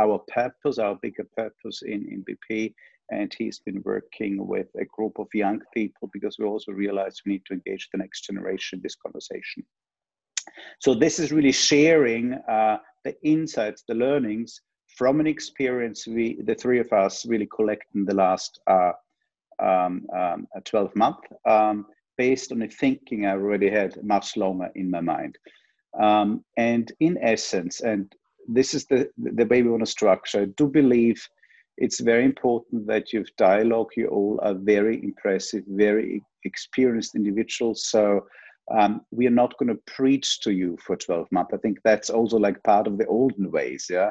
our purpose, our bigger purpose in, BP. And he's been working with a group of young people because we also realized we need to engage the next generation in this conversation. So this is really sharing uh, the insights, the learnings from an experience we, the three of us, really collect in the last uh, um, um, 12 months, um, based on the thinking I already had much longer in my mind. Um, and in essence, and this is the, the way we want to structure, I do believe it's very important that you've dialogue. You all are very impressive, very experienced individuals. So um, we are not going to preach to you for 12 months. I think that's also like part of the olden ways. Yeah.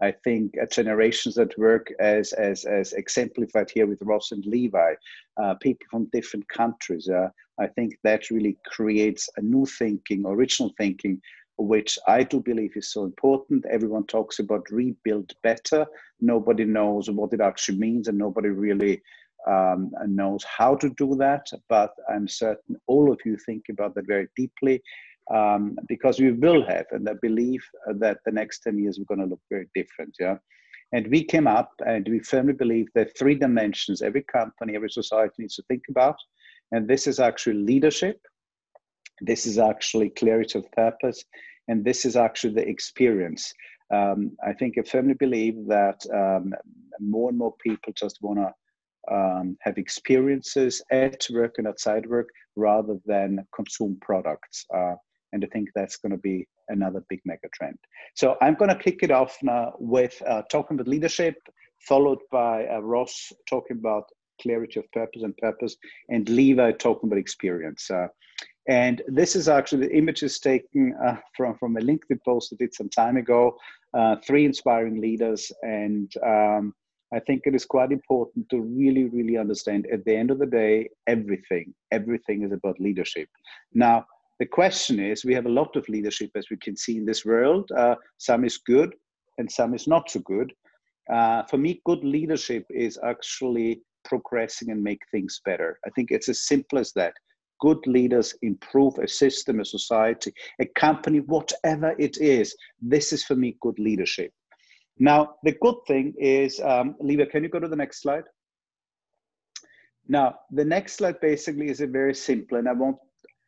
I think uh, generations that work as, as, as exemplified here with Ross and Levi, uh, people from different countries. Uh, I think that really creates a new thinking, original thinking, which I do believe is so important. Everyone talks about rebuild better. Nobody knows what it actually means, and nobody really um, knows how to do that. But I'm certain all of you think about that very deeply um, because we will have, and I believe that the next 10 years are going to look very different. Yeah. And we came up and we firmly believe that three dimensions every company, every society needs to think about. And this is actually leadership, this is actually clarity of purpose, and this is actually the experience. Um, I think I firmly believe that um, more and more people just want to um, have experiences at work and outside work rather than consume products. Uh, and I think that's going to be another big mega trend. So I'm going to kick it off now with uh, talking about leadership, followed by uh, Ross talking about clarity of purpose and purpose, and Levi talking about experience. And this is actually the image is taken uh, from, from a LinkedIn post I did some time ago. Uh, three inspiring leaders, and um, I think it is quite important to really, really understand at the end of the day, everything, everything is about leadership. Now, the question is we have a lot of leadership, as we can see in this world. Uh, some is good and some is not so good. Uh, for me, good leadership is actually progressing and make things better. I think it's as simple as that. Good leaders improve a system, a society, a company, whatever it is. This is for me good leadership. Now, the good thing is, um, Levi, can you go to the next slide? Now, the next slide basically is a very simple, and I want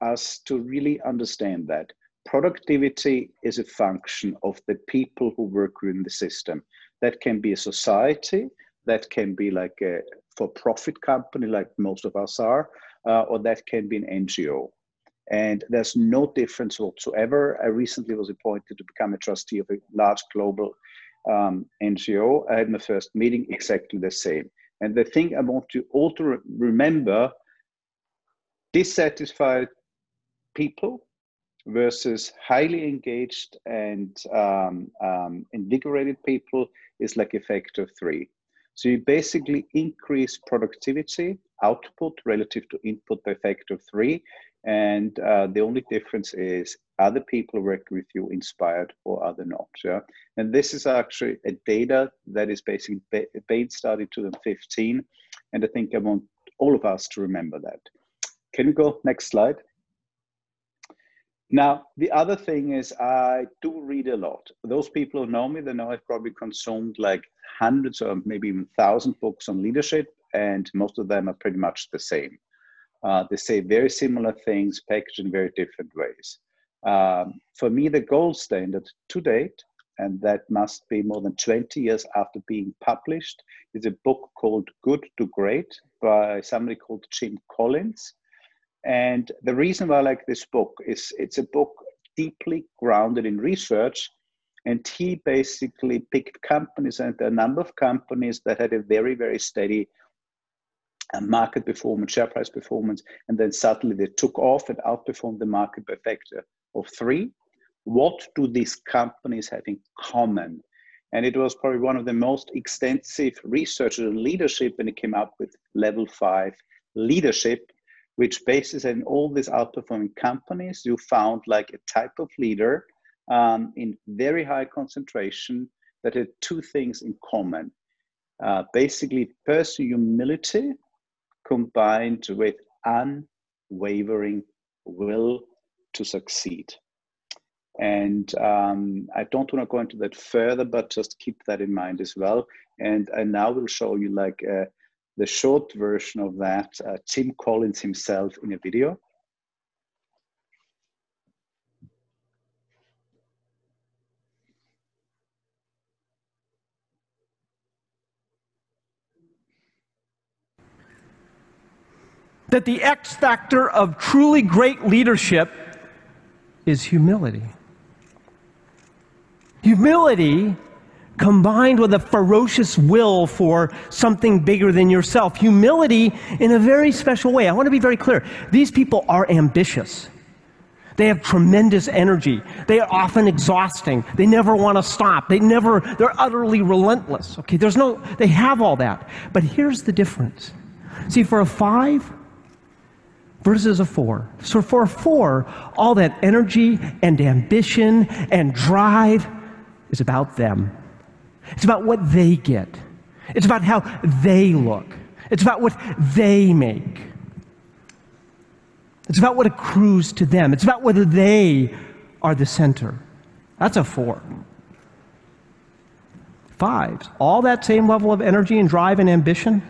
us to really understand that productivity is a function of the people who work within the system. That can be a society, that can be like a for profit company, like most of us are, uh, or that can be an NGO. And there's no difference whatsoever. I recently was appointed to become a trustee of a large global um, NGO. I had my first meeting exactly the same. And the thing I want you all to remember dissatisfied people versus highly engaged and um, um, invigorated people is like a factor of three. So you basically increase productivity, output relative to input by factor of three. And uh, the only difference is other people working with you inspired or other not. Yeah? And this is actually a data that is basically Bain study 2015. And I think I want all of us to remember that. Can we go next slide? Now, the other thing is I do read a lot. Those people who know me, they know I've probably consumed like hundreds or maybe even thousand books on leadership, and most of them are pretty much the same. Uh, they say very similar things, packaged in very different ways. Um, for me, the gold standard to date, and that must be more than 20 years after being published, is a book called Good to Great by somebody called Jim Collins. And the reason why I like this book is it's a book deeply grounded in research. And he basically picked companies and a number of companies that had a very, very steady uh, market performance, share price performance, and then suddenly they took off and outperformed the market by a factor of three. What do these companies have in common? And it was probably one of the most extensive research on leadership when it came up with level five leadership which bases in all these outperforming companies, you found like a type of leader um, in very high concentration that had two things in common. Uh, basically, personal humility combined with unwavering will to succeed. And um, I don't want to go into that further, but just keep that in mind as well. And I now will show you like the short version of that, uh, Jim Collins himself in a video. that the X factor of truly great leadership is humility. Humility combined with a ferocious will for something bigger than yourself. Humility in a very special way. I want to be very clear. These people are ambitious. They have tremendous energy. They are often exhausting. They never want to stop. They never, they're utterly relentless. Okay, there's no, they have all that. But here's the difference. See, for a five, versus a four. So for a four, all that energy and ambition and drive is about them. It's about what they get. It's about how they look. It's about what they make. It's about what accrues to them. It's about whether they are the center. That's a four. Fives, all that same level of energy and drive and ambition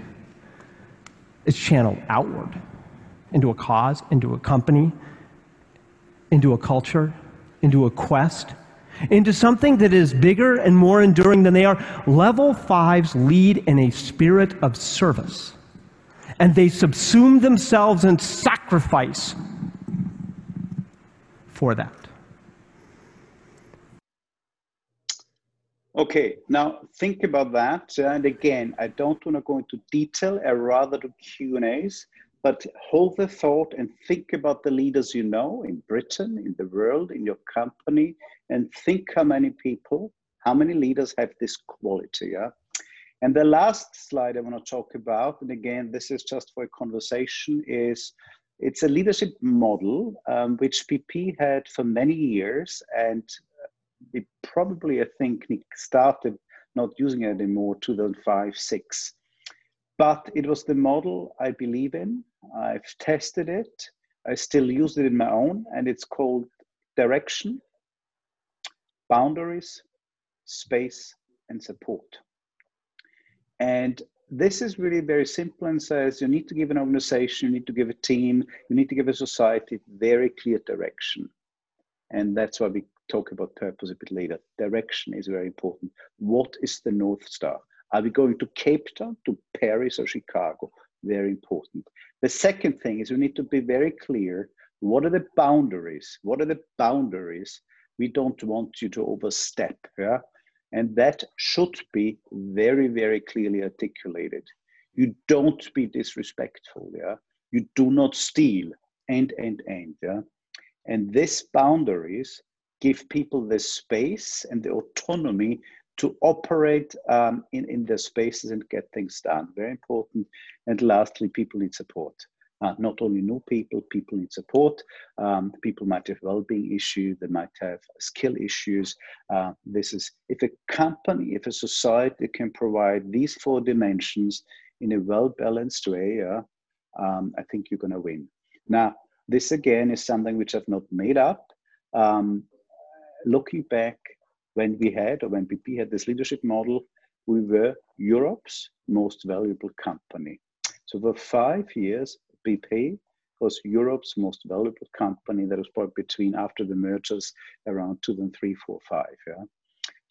is channeled outward into a cause, into a company, into a culture, into a quest, into something that is bigger and more enduring than they are. Level fives lead in a spirit of service, and they subsume themselves and sacrifice for that. Okay, now think about that. And again, I don't want to go into detail. I rather do Q and A's but hold the thought and think about the leaders you know in Britain, in the world, in your company, and think how many people, how many leaders have this quality. Yeah? And the last slide I want to talk about, and again, this is just for a conversation, is it's a leadership model um, which BP had for many years, and probably, I think, started not using it anymore 2005, six. But it was the model I believe in. I've tested it. I still use it in my own, and it's called direction, boundaries, space, and support. And this is really very simple and says you need to give an organization, you need to give a team, you need to give a society very clear direction. And that's why we talk about purpose a bit later. Direction is very important. What is the North Star? Are we going to Cape Town, to Paris, or Chicago? Very important. The second thing is we need to be very clear what are the boundaries? What are the boundaries we don't want you to overstep? Yeah? And that should be very, very clearly articulated. You don't be disrespectful, yeah. You do not steal, and and and, yeah. And these boundaries give people the space and the autonomy to operate um, in, in their spaces and get things done. Very important. And lastly, people need support. Uh, not only new people, people need support. Um, people might have well-being issues, they might have skill issues. Uh, this is if a company, if a society can provide these four dimensions in a well-balanced way, uh, um, I think you're going to win. Now, this again is something which I've not made up. Um, looking back, when we had, or when BP had this leadership model, we were Europe's most valuable company. So for five years, BP was Europe's most valuable company. That was probably between after the mergers around 2003, 4, 5. Yeah.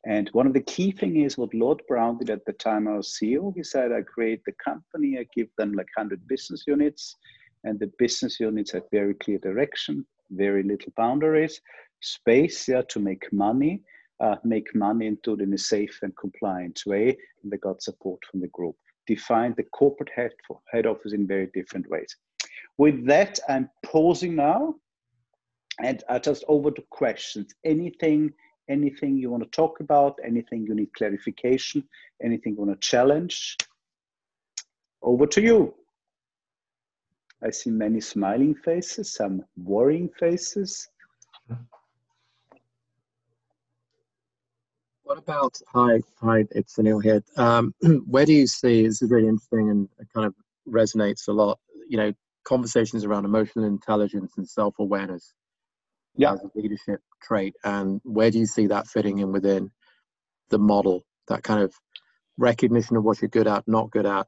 And one of the key things is what Lord Browne did at the time was CEO. He said, I create the company, I give them like 100 business units, and the business units have very clear direction, very little boundaries, space yeah, to make money, uh, make money and do it in a safe and compliant way. And they got support from the group. Define the corporate head, for, head office in very different ways. With that, I'm pausing now and I just over to questions. Anything, anything you want to talk about, anything you need clarification, anything you want to challenge, over to you. I see many smiling faces, some worrying faces. What about hi hi? It's Anil here. Um, where do you see this is really interesting and kind of resonates a lot. You know, conversations around emotional intelligence and self awareness. yeah. as a leadership trait, and where do you see that fitting in within the model? That kind of recognition of what you're good at, not good at,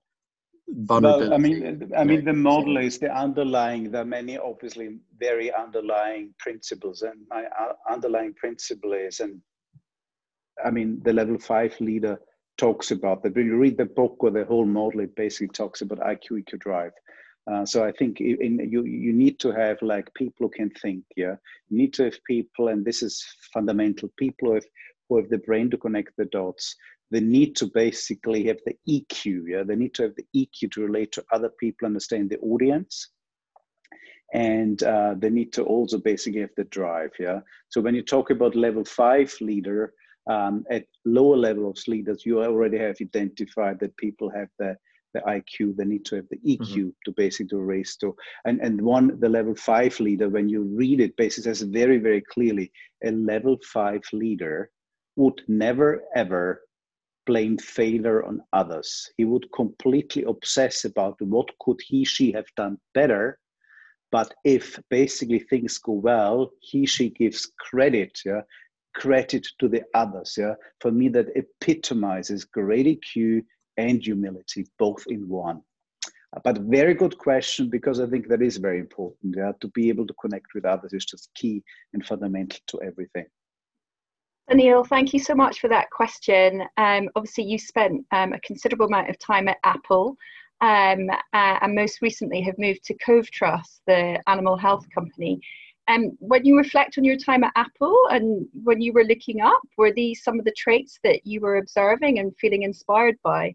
well, I mean, I mean, the model is the underlying. There are many, obviously, very underlying principles, and my uh, underlying principle is, and I mean, the level five leader talks about that. When you read the book or the whole model, it basically talks about IQ, EQ, drive. Uh, so I think in, you you need to have like people who can think. Yeah, you need to have people, and this is fundamental. People who have who have the brain to connect the dots they need to basically have the EQ. Yeah, they need to have the EQ to relate to other people, understand the audience, and uh, they need to also basically have the drive. Yeah. So when you talk about level five leader, um, at lower levels leaders, you already have identified that people have the the IQ, they need to have the EQ mm-hmm. to basically raise to. And, and one, the level five leader, when you read it, basically says very, very clearly a level five leader would never ever blame failure on others. He would completely obsess about what could he, she have done better. But if basically things go well, he, she gives credit, yeah, credit to the others. Yeah, for me that epitomizes great and humility both in one. But very good question because I think that is very important. Yeah, to be able to connect with others is just key and fundamental to everything. Anil, thank you so much for that question. Um, obviously, you spent um, a considerable amount of time at Apple um, uh, and most recently have moved to Covetrus, the animal health company. Um, when you reflect on your time at Apple and when you were looking up, were these some of the traits that you were observing and feeling inspired by?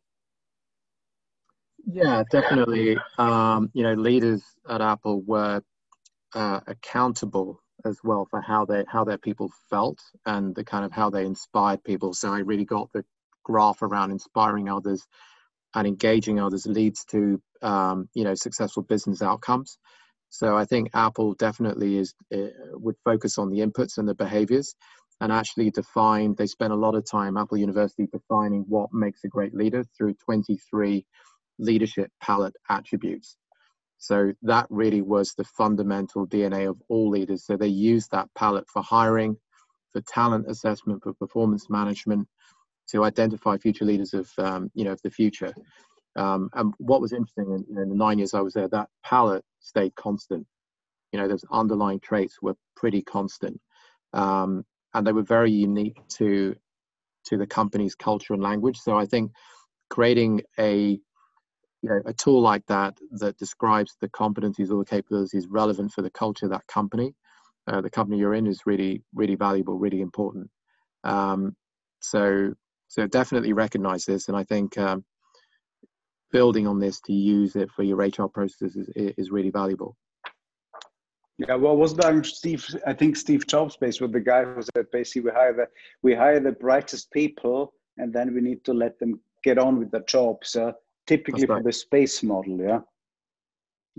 Yeah, definitely. Um, you know, leaders at Apple were uh, accountable as well for how they how their people felt and the kind of how they inspired people. So I really got the graph around inspiring others and engaging others leads to um, you know successful business outcomes. So I think Apple definitely is uh, would focus on the inputs and the behaviors and actually define. They spend a lot of time Apple University defining what makes a great leader through 23 leadership palette attributes. So that really was the fundamental DNA of all leaders. So they used that palette for hiring, for talent assessment, for performance management, to identify future leaders of um, you know of the future. Um, and what was interesting in, in, the nine years I was there, that palette stayed constant. You know, those underlying traits were pretty constant, um, and they were very unique to to the company's culture and language. So I think creating a you know a tool like that that describes the competencies or the capabilities relevant for the culture of that company uh, the company you're in is really really valuable really important um, so so definitely recognize this and i think um, building on this to use it for your hr processes is, is really valuable yeah, well, was that Steve? I think Steve Jobs based with the guy who said basically we hire the we hire the brightest people, and then we need to let them get on with their jobs. Uh, typically right. for the space model. Yeah,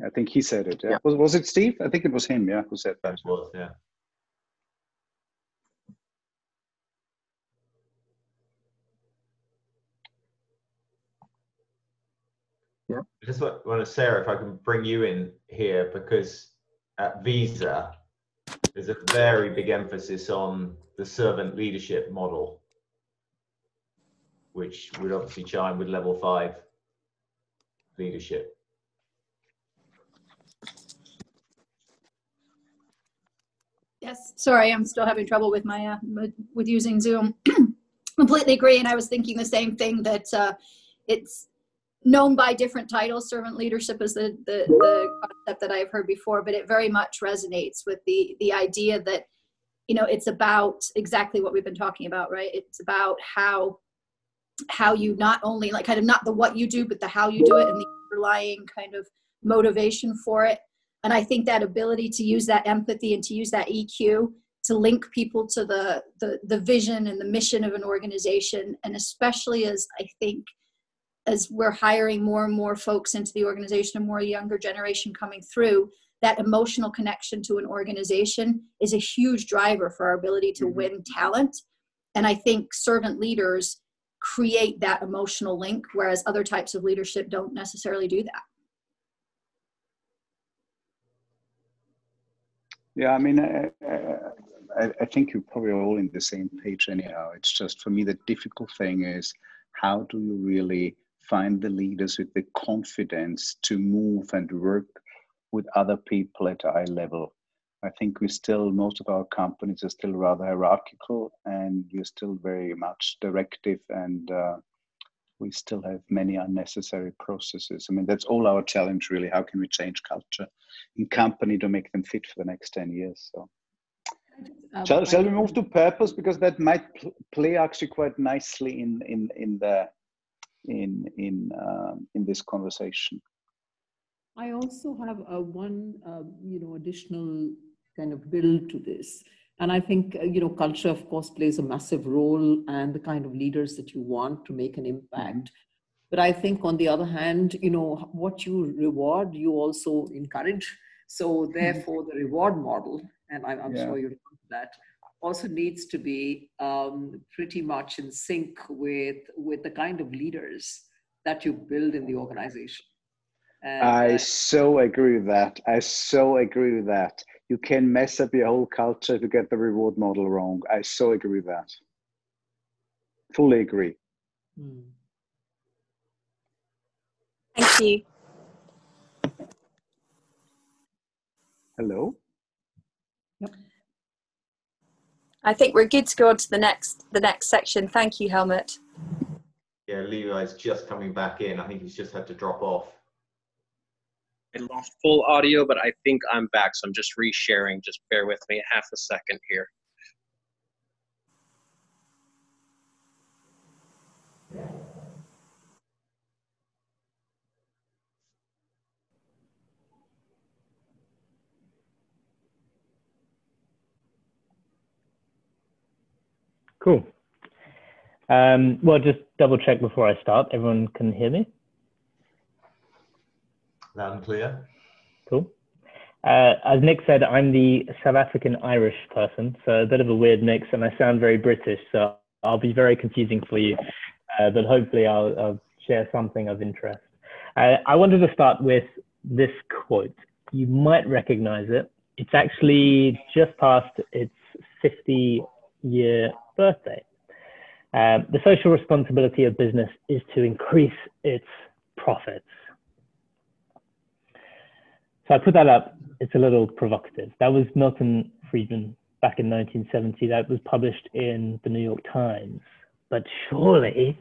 I think he said it. Yeah? yeah. Was was it Steve? I think it was him. Yeah, who said that? It was. Yeah. Yeah. I just want, want to, Sarah, if I can bring you in here, because at Visa, there's a very big emphasis on the servant leadership model, which would obviously chime with level five leadership. Yes, sorry, I'm still having trouble with my uh, with using Zoom. Completely agree, and I was thinking the same thing that uh, it's known by different titles. Servant leadership is the, the the concept that I've heard before, but it very much resonates with the the idea that you know it's about exactly what we've been talking about, right? It's about how how you not only like kind of not the what you do but the how you do it and the underlying kind of motivation for it and i think that ability to use that empathy and to use that eq to link people to the the, the vision and the mission of an organization and especially as i think as we're hiring more and more folks into the organization and more younger generation coming through that emotional connection to an organization is a huge driver for our ability to mm-hmm. win talent and i think servant leaders create that emotional link, whereas other types of leadership don't necessarily do that. Yeah, I mean, I, I, I think you're probably all in the same page anyhow. It's just for me, the difficult thing is how do you really find the leaders with the confidence to move and work with other people at eye level? I think we still, most of our companies are still rather hierarchical and we're still very much directive and uh, we still have many unnecessary processes. I mean, that's all our challenge, really. How can we change culture in company to make them fit for the next 10 years? So, um, shall, shall we move to purpose because that might pl- play actually quite nicely in in in the in in um, in this conversation. I also have a one uh, you know additional kind of build to this. And I think, uh, you know, culture, of course, plays a massive role and the kind of leaders that you want to make an impact. But I think, on the other hand, you know, what you reward, you also encourage. So, mm-hmm. therefore, the reward model, and I'm, I'm yeah. sure you'll that, also needs to be um, pretty much in sync with with the kind of leaders that you build in the organization. And, I uh, so agree with that. I so agree with that you can mess up your whole culture if you get the reward model wrong. I so agree with that. Fully agree. Mm. Thank you. Hello. I think we're good to go on to the next the next section. Thank you, Helmut. Yeah, Levi's just coming back in. I think he's just had to drop off. I lost full audio, but I think I'm back. So I'm just resharing. Just bear with me half a second here. Cool. Um, well, just double check before I start. Everyone can hear me? Loud and clear. Cool. Uh, as Nick said, I'm the South African Irish person, so a bit of a weird mix, and I sound very British, so I'll be very confusing for you, uh, but hopefully I'll, I'll, share something of interest. Uh, I wanted to start with this quote. You might recognize it. It's actually just past its 50 year birthday. Um, the social responsibility of business is to increase its profits. So I put that up. It's a little provocative. That was Milton Friedman back in 1970. That was published in the New York Times. But surely,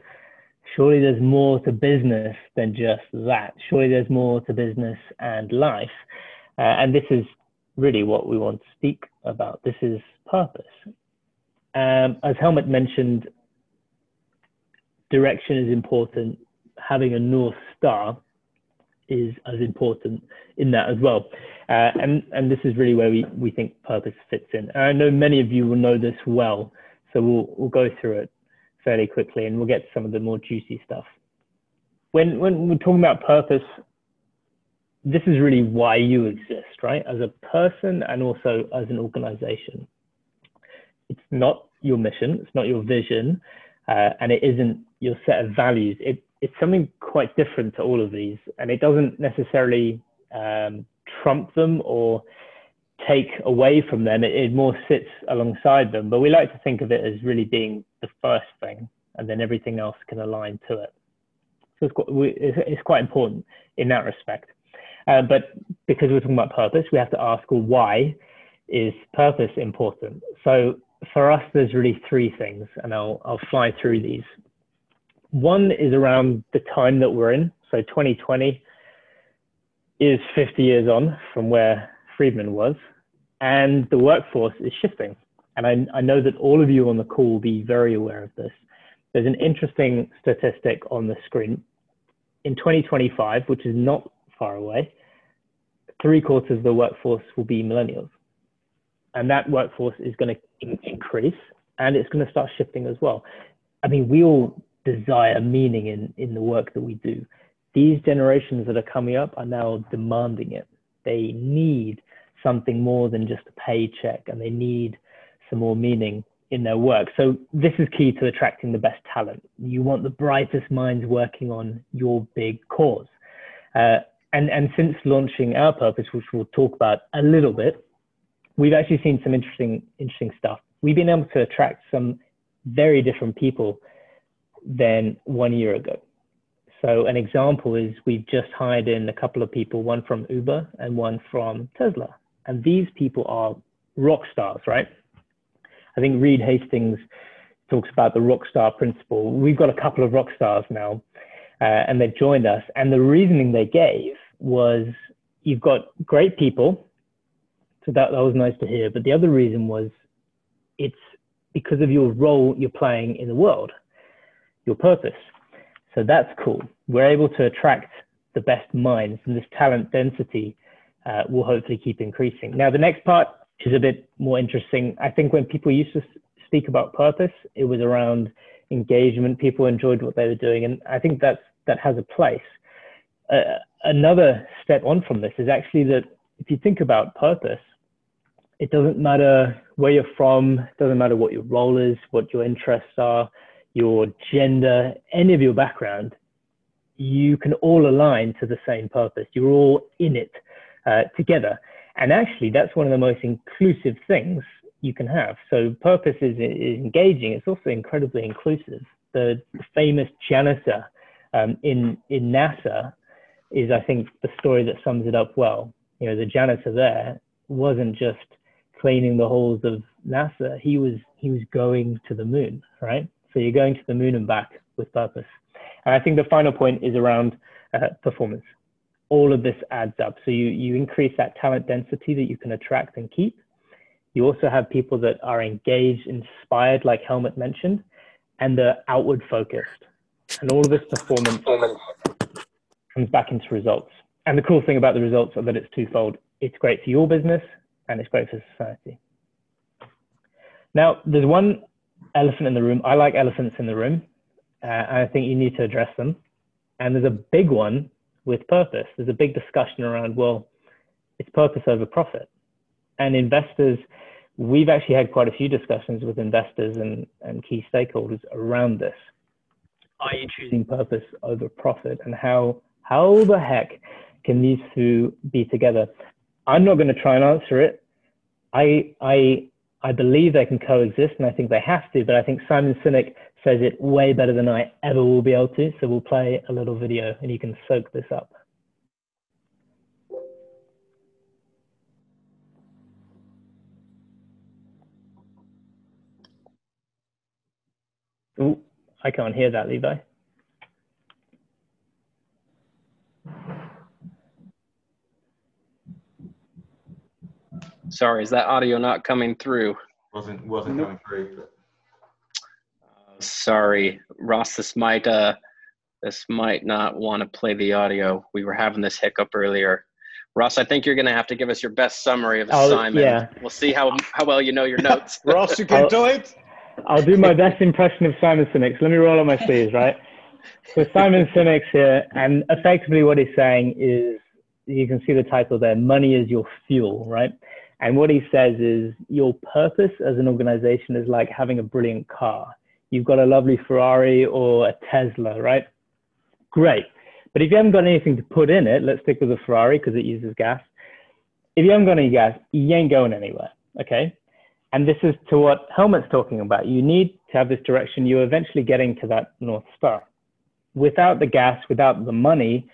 surely there's more to business than just that. Surely there's more to business and life. Uh, and this is really what we want to speak about. This is purpose. Um, as Helmut mentioned, direction is important. Having a North Star is as important in that as well. Uh, and, and this is really where we, we think purpose fits in. And I know many of you will know this well, so we'll, we'll go through it fairly quickly and we'll get to some of the more juicy stuff. When, when we're talking about purpose, this is really why you exist, right? As a person and also as an organization. It's not your mission, it's not your vision, uh, and it isn't your set of values. It, it's something quite different to all of these, and it doesn't necessarily um, trump them or take away from them. It, it, more sits alongside them. But we like to think of it as really being the first thing, and then everything else can align to it. So it's quite, we, it's, it's quite important in that respect. Uh, but because we're talking about purpose, we have to ask, well, why is purpose important? So for us, there's really three things, and I'll, I'll fly through these. One is around the time that we're in. So 2020 is 50 years on from where Friedman was, and the workforce is shifting. And I, I know that all of you on the call will be very aware of this. There's an interesting statistic on the screen. In 2025, which is not far away, three quarters of the workforce will be millennials. And that workforce is going to increase and it's going to start shifting as well. I mean, we all desire meaning in, in the work that we do. These generations that are coming up are now demanding it. They need something more than just a paycheck and they need some more meaning in their work. So this is key to attracting the best talent. You want the brightest minds working on your big cause. Uh, and, and since launching our purpose, which we'll talk about a little bit, we've actually seen some interesting, interesting stuff. We've been able to attract some very different people than one year ago. So an example is we've just hired in a couple of people, one from Uber and one from Tesla. And these people are rock stars, right? I think Reed Hastings talks about the rock star principle. We've got a couple of rock stars now, uh, and they've joined us. And the reasoning they gave was you've got great people. So that, that was nice to hear. But the other reason was it's because of your role you're playing in the world, your purpose. So that's cool. We're able to attract the best minds, and this talent density uh, will hopefully keep increasing. Now, the next part is a bit more interesting. I think when people used to speak about purpose, it was around engagement. People enjoyed what they were doing, and I think that's that has a place. Uh, another step on from this is actually that if you think about purpose, it doesn't matter where you're from, it doesn't matter what your role is, what your interests are, your gender, any of your background, you can all align to the same purpose. You're all in it uh, together. And actually, that's one of the most inclusive things you can have. So purpose is, is engaging. It's also incredibly inclusive. The, the famous janitor um, in, in NASA is, I think, the story that sums it up well. You know, the janitor there wasn't just cleaning the halls of NASA. He was, he was going to the moon, right? So you're going to the moon and back with purpose. And I think the final point is around uh, performance. All of this adds up. So you, you increase that talent density that you can attract and keep. You also have people that are engaged, inspired, like Helmut mentioned, and they're outward focused. And all of this performance comes back into results. And the cool thing about the results are that it's twofold. It's great for your business and it's great for society. Now, there's one elephant in the room. I like elephants in the room. Uh, I think you need to address them. And there's a big one with purpose. There's a big discussion around, well, it's purpose over profit. And investors, we've actually had quite a few discussions with investors and, and key stakeholders around this. Are you choosing purpose over profit? And how, how the heck can these two be together? I'm not going to try and answer it. I, I I believe they can coexist, and I think they have to. But I think Simon Sinek says it way better than I ever will be able to. So we'll play a little video, and you can soak this up. Oh, I can't hear that, Levi. Sorry, is that audio not coming through? Wasn't wasn't nope. coming through. But... Uh, sorry, Ross. This might uh, this might not want to play the audio. We were having this hiccup earlier. Ross, I think you're going to have to give us your best summary of I'll, Simon. Yeah. We'll see how how well you know your notes. Ross, you can I'll, do it. I'll do my best impression of Simon Sinek. So let me roll up my sleeves, right? So Simon Sinek's here, and effectively what he's saying is, you can see the title there, money is your fuel, right? And what he says is your purpose as an organization is like having a brilliant car. You've got a lovely Ferrari or a Tesla, right? Great. But if you haven't got anything to put in it, let's stick with the Ferrari because it uses gas. If you haven't got any gas, you ain't going anywhere. Okay. And this is to what Helmut's talking about. You need to have this direction. You're eventually getting to that North Star. Without the gas, without the money,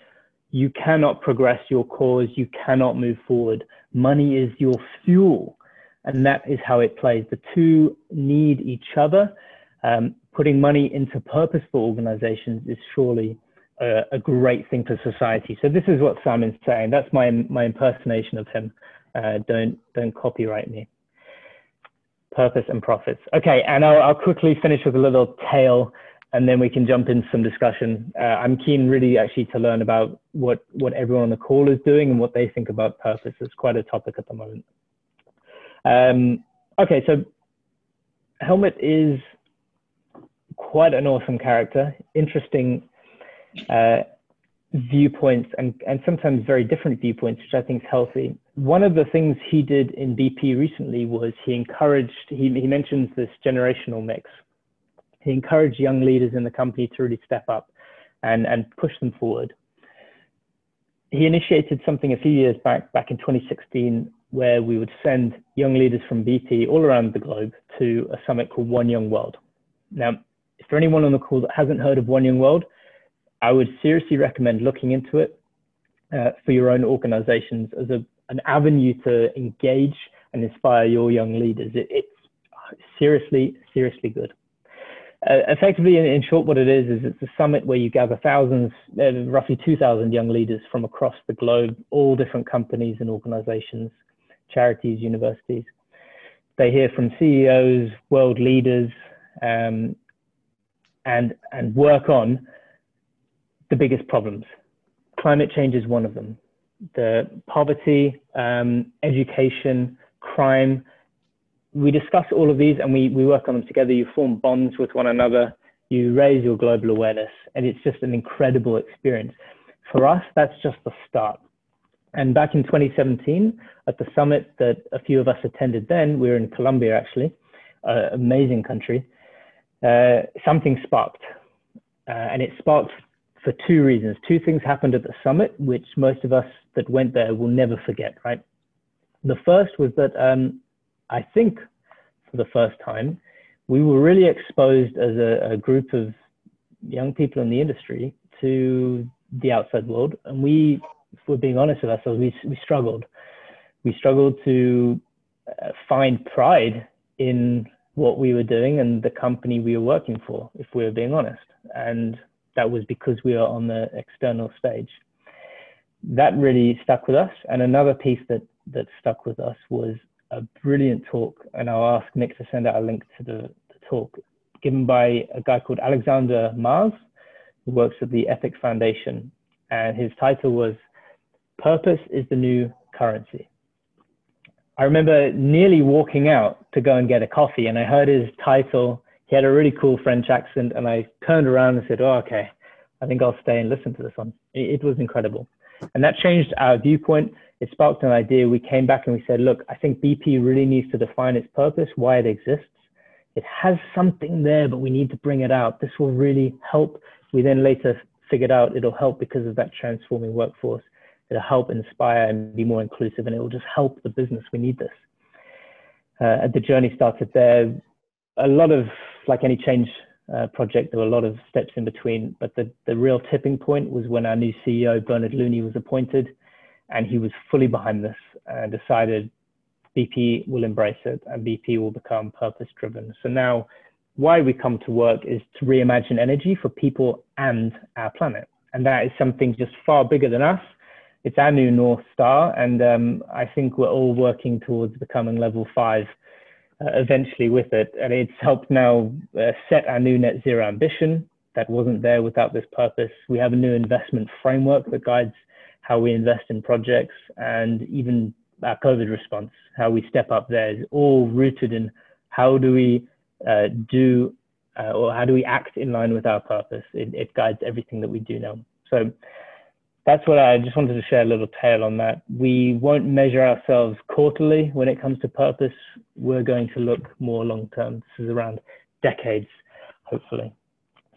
you cannot progress your cause. You cannot move forward. Money is your fuel. And that is how it plays. The two need each other. Um, putting money into purposeful organizations is surely a, a, great thing for society. So this is what Simon's saying. That's my, my impersonation of him. Uh, don't, don't copyright me. Purpose and profits. Okay, and I'll, I'll quickly finish with a little tale and then we can jump into some discussion. Uh, I'm keen really actually to learn about what, what everyone on the call is doing and what they think about purpose. It's quite a topic at the moment. Um, okay, so Helmut is quite an awesome character, interesting uh, viewpoints and, and sometimes very different viewpoints, which I think is healthy. One of the things he did in BP recently was he encouraged, he, he mentions this generational mix he encouraged young leaders in the company to really step up and, and push them forward. He initiated something a few years back, back in 2016, where we would send young leaders from BP all around the globe to a summit called One Young World. Now, if for anyone on the call that hasn't heard of One Young World, I would seriously recommend looking into it uh, for your own organizations as a, an avenue to engage and inspire your young leaders. It, it's seriously, seriously good. Uh, effectively, in, in, short, what it is is it's a summit where you gather thousands, uh, roughly 2,000 young leaders from across the globe, all different companies and organizations, charities, universities. They hear from CEOs, world leaders, um, and and work on the biggest problems. Climate change is one of them. The poverty, um, education, crime, we discuss all of these and we, we work on them together. You form bonds with one another, you raise your global awareness, and it's just an incredible experience. For us, that's just the start. And back in 2017, at the summit that a few of us attended then, we were in Colombia actually, uh, amazing country, uh, something sparked. Uh, and it sparked for two reasons. Two things happened at the summit, which most of us that went there will never forget, right? The first was that um, I think for the first time, we were really exposed as a, a group of young people in the industry to the outside world. And we, if we're being honest with ourselves, we, we struggled. We struggled to uh, find pride in what we were doing and the company we were working for, if we were being honest. And that was because we were on the external stage. That really stuck with us. And another piece that, that stuck with us was a brilliant talk, and I'll ask Nick to send out a link to the, the talk, given by a guy called Alexander Mars, who works at the Epic Foundation. And his title was Purpose is the New Currency. I remember nearly walking out to go and get a coffee, and I heard his title. He had a really cool French accent, and I turned around and said, Oh, okay, I think I'll stay and listen to this one. It was incredible. And that changed our viewpoint it sparked an idea. We came back and we said, look, I think BP really needs to define its purpose, why it exists. It has something there, but we need to bring it out. This will really help. We then later figured out it'll help because of that transforming workforce. It'll help inspire and be more inclusive, and it will just help the business. We need this. Uh, the journey started there. A lot of, like any change uh, project, there were a lot of steps in between, but the, the real tipping point was when our new CEO, Bernard Looney, was appointed and he was fully behind this and decided BP will embrace it and BP will become purpose driven. So now why we come to work is to reimagine energy for people and our planet. And that is something just far bigger than us. It's our new North Star. And um, I think we're all working towards becoming level five uh, eventually with it. And it's helped now uh, set our new net zero ambition that wasn't there without this purpose. We have a new investment framework that guides how we invest in projects, and even our COVID response, how we step up there is all rooted in how do we uh, do uh, or how do we act in line with our purpose. It, it, guides everything that we do now. So that's what I just wanted to share a little tale on that. We won't measure ourselves quarterly when it comes to purpose. We're going to look more long term. This is around decades, hopefully.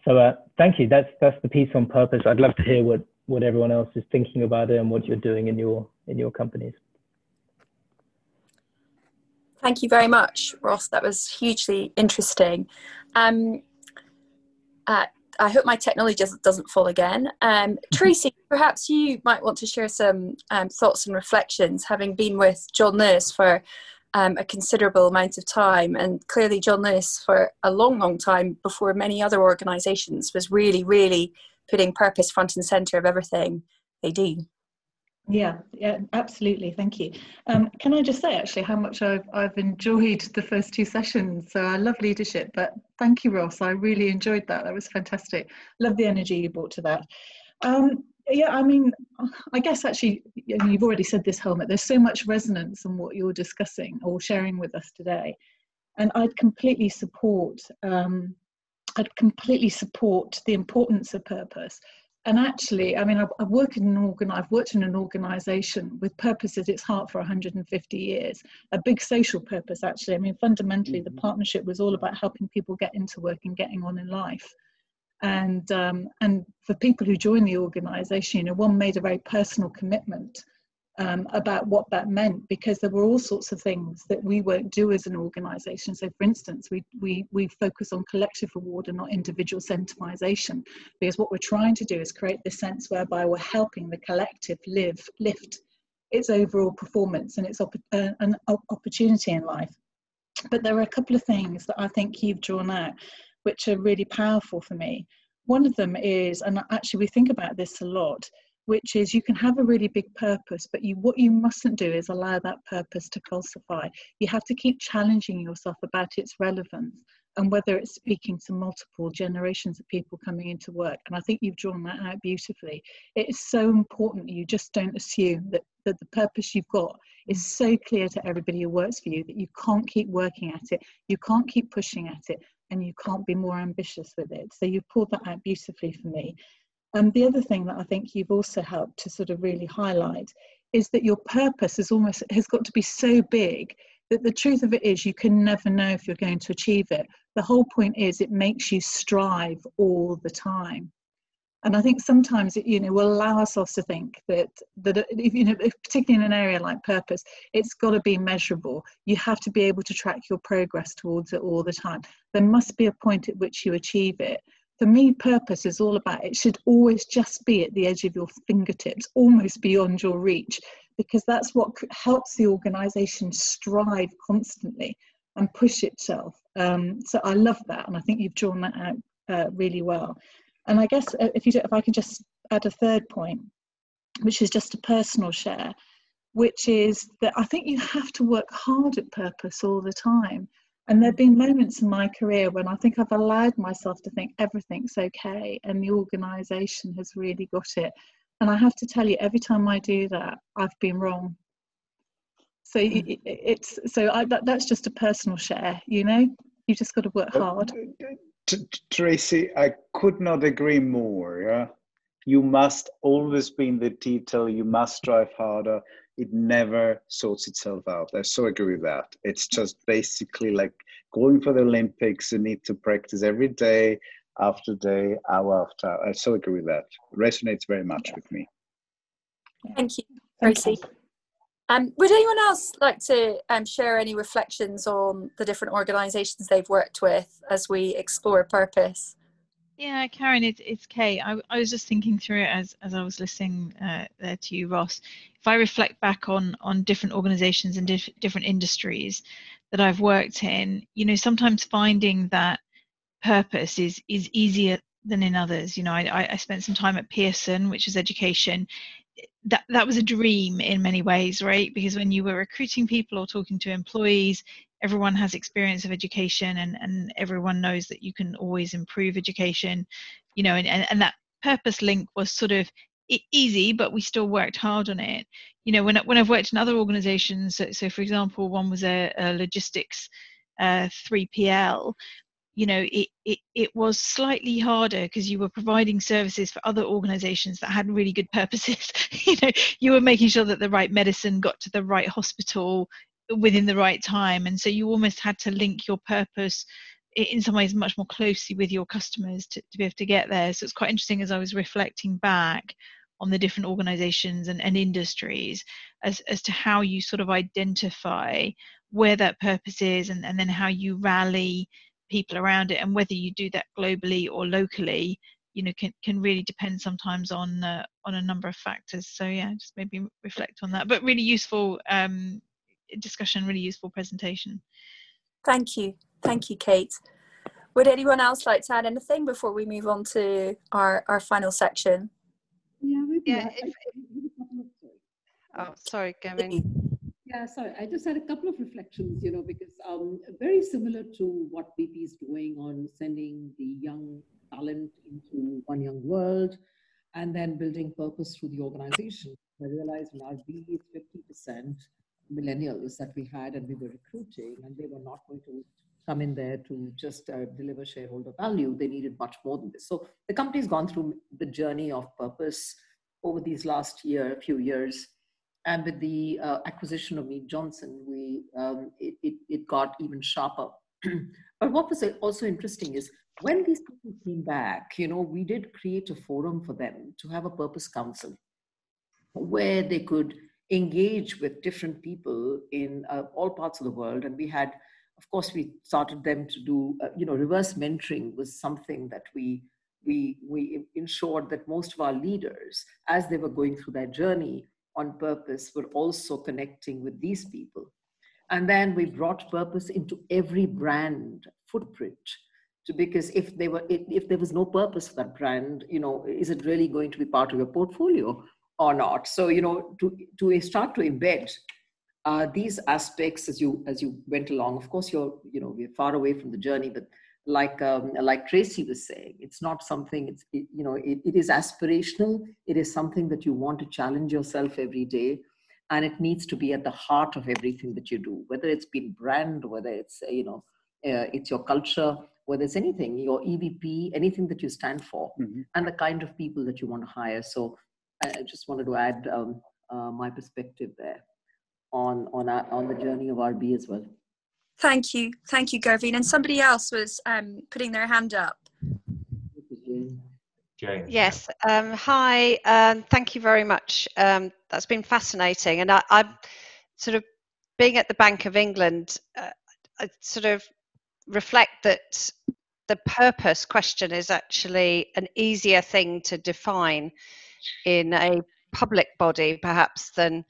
So uh, thank you. That's that's the piece on purpose. I'd love to hear what what everyone else is thinking about it and what you're doing in your in your companies. Thank you very much, Ross. That was hugely interesting. Um, uh, I hope my technology doesn't fall again. Um, Tracy, perhaps you might want to share some um, thoughts and reflections, having been with John Lewis for um, a considerable amount of time, and clearly John Lewis for a long, long time before many other organisations was really, really putting purpose front and center of everything they do. Yeah, yeah, absolutely. Thank you. Um, can I just say actually how much I've, I've enjoyed the first two sessions? So I love leadership, but thank you, Ross. I really enjoyed that. That was fantastic. Love the energy you brought to that. Um, yeah, I mean, I guess actually, you've already said this, Helmut. There's so much resonance in what you're discussing or sharing with us today, and I'd completely support um, I'd completely support the importance of purpose. And actually, I mean, I've, I've worked in an organ, I've worked in an organisation with purpose at its heart for 150 years. A big social purpose, actually. I mean, fundamentally, the mm-hmm. partnership was all about helping people get into work and getting on in life. And um, and for people who joined the organisation, you know, one made a very personal commitment um, about what that meant because there were all sorts of things that we won't do as an organization. So, for instance, we, we, we focus on collective reward and not individual centralization because what we're trying to do is create this sense whereby we're helping the collective live, lift its overall performance and its op- uh, an opportunity in life. But there are a couple of things that I think you've drawn out which are really powerful for me. One of them is, and actually we think about this a lot, which is you can have a really big purpose, but you what you mustn't do is allow that purpose to falsify. You have to keep challenging yourself about its relevance and whether it's speaking to multiple generations of people coming into work. And I think you've drawn that out beautifully. It is so important you just don't assume that, that the purpose you've got is mm. so clear to everybody who works for you that you can't keep working at it, you can't keep pushing at it, and you can't be more ambitious with it. So you pulled that out beautifully for me. And the other thing that I think you've also helped to sort of really highlight is that your purpose is almost has got to be so big that the truth of it is you can never know if you're going to achieve it. The whole point is it makes you strive all the time. And I think sometimes it, you know, will allow ourselves to think that that if, you know, if, particularly in an area like purpose, it's got to be measurable. You have to be able to track your progress towards it all the time. There must be a point at which you achieve it for me, purpose is all about it should always just be at the edge of your fingertips, almost beyond your reach, because that's what helps the organization strive constantly and push itself. Um, so I love that, and I think you've drawn that out uh, really well. And I guess uh, if you if I can just add a third point, which is just a personal share, which is that I think you have to work hard at purpose all the time. And there have been moments in my career when I think I've allowed myself to think everything's okay and the organization has really got it. And I have to tell you, every time I do that, I've been wrong. So mm. it's so I, that, that's just a personal share, you know. You just got to work hard. Tracy, I could not agree more. Yeah? You must always be in the detail. You must strive harder it never sorts itself out. I so agree with that. It's just basically like going for the Olympics. You need to practice every day, after day, hour after hour. I so agree with that. Resonates very much yeah. with me. Thank you, Tracy. Um, would anyone else like to um, share any reflections on the different organisations they've worked with as we explore purpose? Yeah, Karen, it's it's Kate. I, I was just thinking through it as as I was listening uh, there to you, Ross. If I reflect back on on different organisations and diff- different industries that I've worked in, you know, sometimes finding that purpose is is easier than in others. You know, I I spent some time at Pearson, which is education. That that was a dream in many ways, right? Because when you were recruiting people or talking to employees, everyone has experience of education and, and everyone knows that you can always improve education you know and, and, and that purpose link was sort of easy but we still worked hard on it. You know when, when i've worked in other organizations so, so for example one was a, a logistics uh, 3pl you know it, it, it was slightly harder because you were providing services for other organizations that had really good purposes. You know you were making sure that the right medicine got to the right hospital within the right time. And so you almost had to link your purpose in some ways much more closely with your customers to, to be able to get there. So it's quite interesting as i was reflecting back on the different organizations and, and industries as, as to how you sort of identify where that purpose is and, and then how you rally people around it and whether you do that globally or locally you know can, can really depend sometimes on uh, on a number of factors. So yeah just maybe reflect on that but really useful um, discussion, really useful presentation. Thank you. Thank you, Kate. Would anyone else like to add anything before we move on to our, our final section? Yeah, yeah if, oh, sorry, Kevin. Yeah, sorry. I just had a couple of reflections, you know, because um, very similar to what BP is doing on sending the young talent into one young world and then building purpose through the organization. I realized in our B is 50% millennials that we had and we were recruiting, and they were not going to come in there to just uh, deliver shareholder value. They needed much more than this. So the company's gone through the journey of purpose over these last year, few years. And with the uh, acquisition of Mead Johnson, we um, it, it, it got even sharper. but what was also interesting is when these people came back, you know, we did create a forum for them to have a purpose council where they could engage with different people in uh, all parts of the world. And we had, of course, we started them to do, uh, you know, reverse mentoring was something that we we we ensured that most of our leaders, as they were going through their journey on purpose, were also connecting with these people. And then we brought purpose into every brand footprint to because if they were if there was no purpose for that brand you know is it really going to be part of your portfolio or not so you know to to start to embed uh, these aspects as you as you went along of course you're you know we're far away from the journey but like um, like tracy was saying it's not something it's it, you know it, it is aspirational it is something that you want to challenge yourself every day and it needs to be at the heart of everything that you do whether it's been brand whether it's you know uh, it's your culture whether it's anything, your EVP, anything that you stand for, mm-hmm. and the kind of people that you want to hire. So I just wanted to add um, uh, my perspective there on on our, on the journey of RB as well. Thank you, thank you, Garveen. And somebody else was um, putting their hand up. Jane. Yes. Um, hi. Um, thank you very much. Um, that's been fascinating, and I, am sort of being at the Bank of England. Uh, I sort of reflect that the purpose question is actually an easier thing to define in a public body perhaps than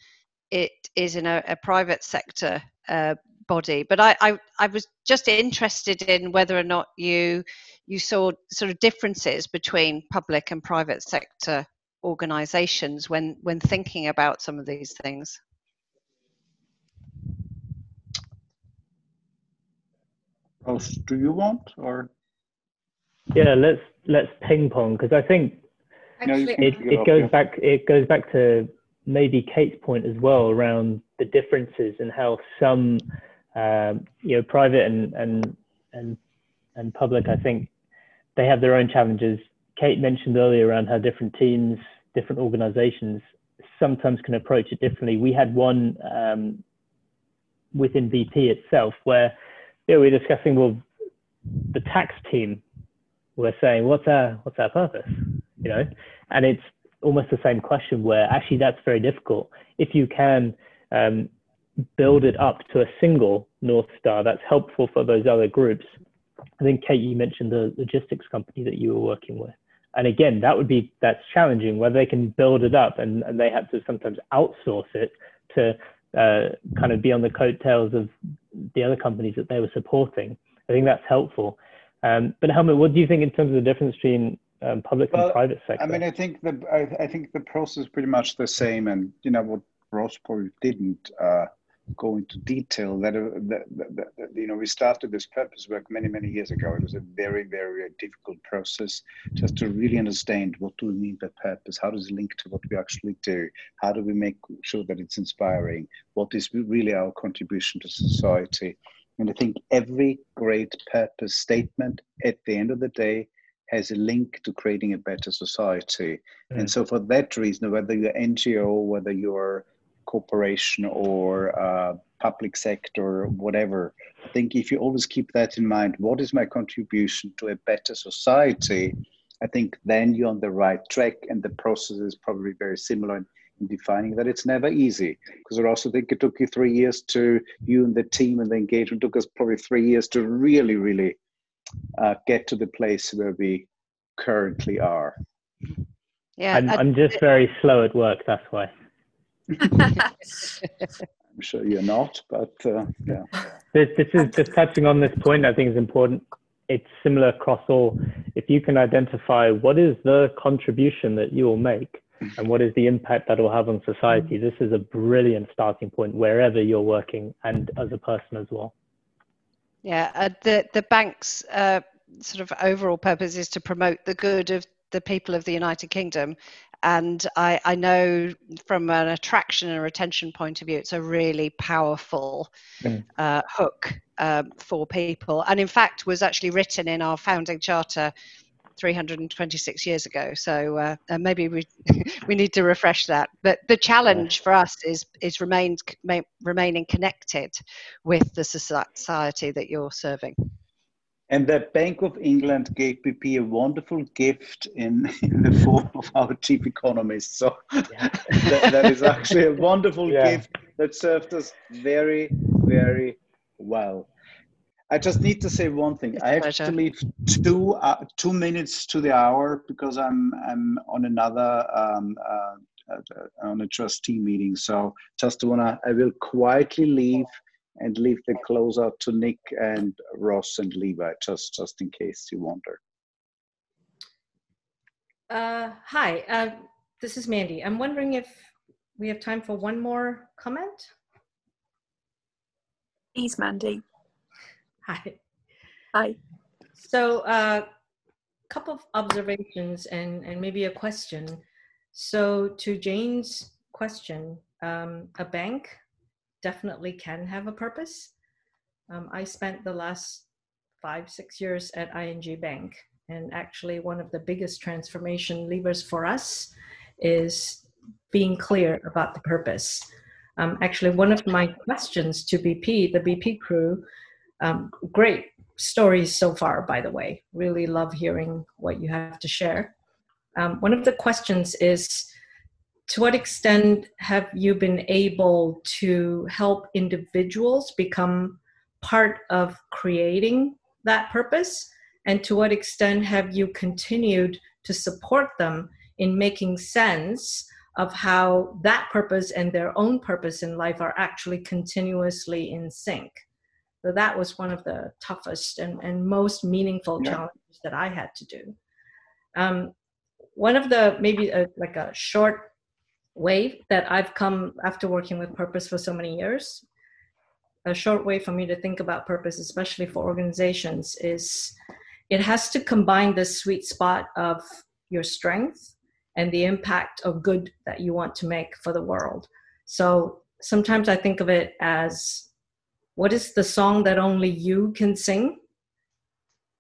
it is in a, a private sector uh, body but I, I, I was just interested in whether or not you you saw sort of differences between public and private sector organizations when when thinking about some of these things Ross, do you want or? Yeah, let's let's ping pong because I think it, it goes back it goes back to maybe Kate's point as well around the differences and how some um, you know private and and and and public I think they have their own challenges. Kate mentioned earlier around how different teams, different organizations sometimes can approach it differently. We had one um, within BP itself where yeah, we were discussing well the tax team were saying what's our what's our purpose you know and it's almost the same question where actually that's very difficult if you can um, build it up to a single north star that's helpful for those other groups i think kate you mentioned the logistics company that you were working with and again that would be that's challenging where they can build it up and, and they have to sometimes outsource it to uh, kind of be on the coattails of the other companies that they were supporting. I think that's helpful. Um, but Helmut, what do you think in terms of the difference between um, public well, and private sector? I mean, I think the I, I, think the process is pretty much the same, and you know what Ross probably didn't uh, go into detail. That, uh, that, that, that, you know we started this purpose work many many years ago. It was a very very difficult process just to really understand what do we mean by purpose. How does it link to what we actually do? How do we make sure that it's inspiring? What is really our contribution to society? And I think every great purpose statement at the end of the day has a link to creating a better society. Mm. And so, for that reason, whether you're NGO, whether you're corporation or uh, public sector, whatever, I think if you always keep that in mind, what is my contribution to a better society? I think then you're on the right track, and the process is probably very similar in defining that it's never easy because I also think it took you three years to you and the team and the engagement took us probably three years to really really uh, get to the place where we currently are yeah I'm, I'm just very slow at work that's why i'm sure you're not but uh, yeah this, this is just touching on this point i think is important it's similar across all if you can identify what is the contribution that you will make and what is the impact that will have on society. This is a brilliant starting point wherever you're working and as a person as well. Yeah, uh, the the bank's uh, sort of overall purpose is to promote the good of the people of the United Kingdom, and I, I know from an attraction and retention point of view, it's a really powerful mm. uh, hook um, for people, and in fact was actually written in our founding charter 326 years ago. So uh, uh, maybe we we need to refresh that. But the challenge for us is is remained remaining connected with the society that you're serving. And the Bank of England gave BP a wonderful gift in, in the form of our chief economist. So yeah. that, that is actually a wonderful yeah. gift that served us very, very well. I just need to say one thing. It's I have pleasure. to leave two uh, two minutes to the hour because I'm I'm on another um, uh, uh, on a trustee meeting. So just wanna I will quietly leave and leave the closeout to Nick and Ross and Levi, just just in case you wonder. Uh, hi, uh, this is Mandy. I'm wondering if we have time for one more comment. Please, Mandy. Hi. Hi. So a uh, couple of observations and, and maybe a question. So to Jane's question, um, a bank definitely can have a purpose. Um, I spent the last five, six years at ING Bank, and actually, one of the biggest transformation levers for us is being clear about the purpose. Um, actually, one of my questions to BP, the BP crew, um, great stories so far, by the way. Really love hearing what you have to share. Um, one of the questions is to what extent have you been able to help individuals become part of creating that purpose? And to what extent have you continued to support them in making sense of how that purpose and their own purpose in life are actually continuously in sync? So that was one of the toughest and, and most meaningful yeah. challenges that I had to do. Um, one of the maybe a, like a short way that I've come after working with purpose for so many years. A short way for me to think about purpose, especially for organizations, is it has to combine the sweet spot of your strength and the impact of good that you want to make for the world. So sometimes I think of it as what is the song that only you can sing?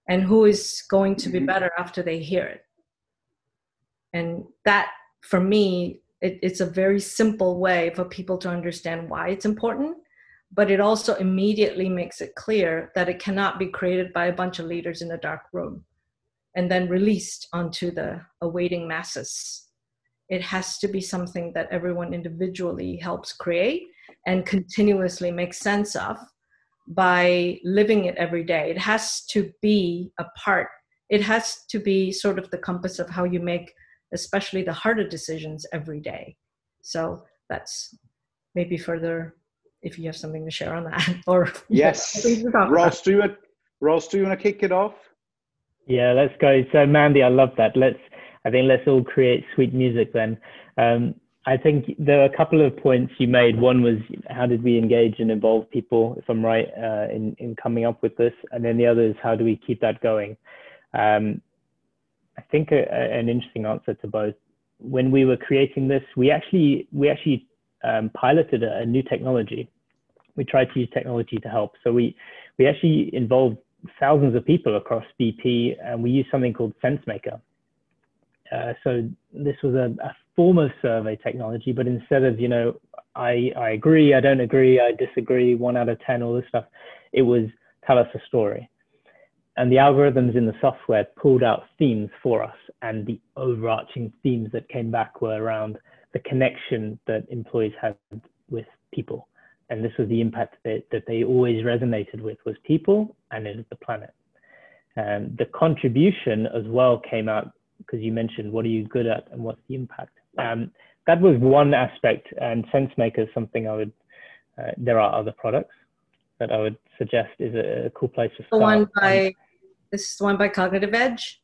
And who is going to be mm-hmm. better after they hear it? And that, for me, it, it's a very simple way for people to understand why it's important but it also immediately makes it clear that it cannot be created by a bunch of leaders in a dark room and then released onto the awaiting masses. It has to be something that everyone individually helps create and continuously make sense of by living it every day. It has to be a part, it has to be sort of the compass of how you make especially the harder decisions every day. So that's maybe further if you have something to share on that or yes. ross do you ross do you want to kick it off? Yeah let's go. So mandy i love that. Let's i think let's all create sweet music then. Um, i think there are a couple of points you made one was how did we engage and involve people if i'm right uh, in, in coming up with this and then the other is how do we keep that going um, I think a, a, an interesting answer to both. When we were creating this, we actually we actually um, piloted a, a, new technology. We tried to use technology to help. So we we actually involved thousands of people across BP, and we used something called SenseMaker. Uh, so this was a, a form of survey technology, but instead of you know I I agree, I don't agree, I disagree, one out of ten, all this stuff, it was tell us a story. And the algorithms in the software pulled out themes for us and the overarching themes that came back were around the connection that employees had with people. And this was the impact that, that they always resonated with was people and the planet. And the contribution as well came out because you mentioned what are you good at and what's the impact um, that was one aspect and sensemaker is something i would uh, there are other products that I would suggest is a, a cool place to start. The one by um, this is the one by Cognitive Edge.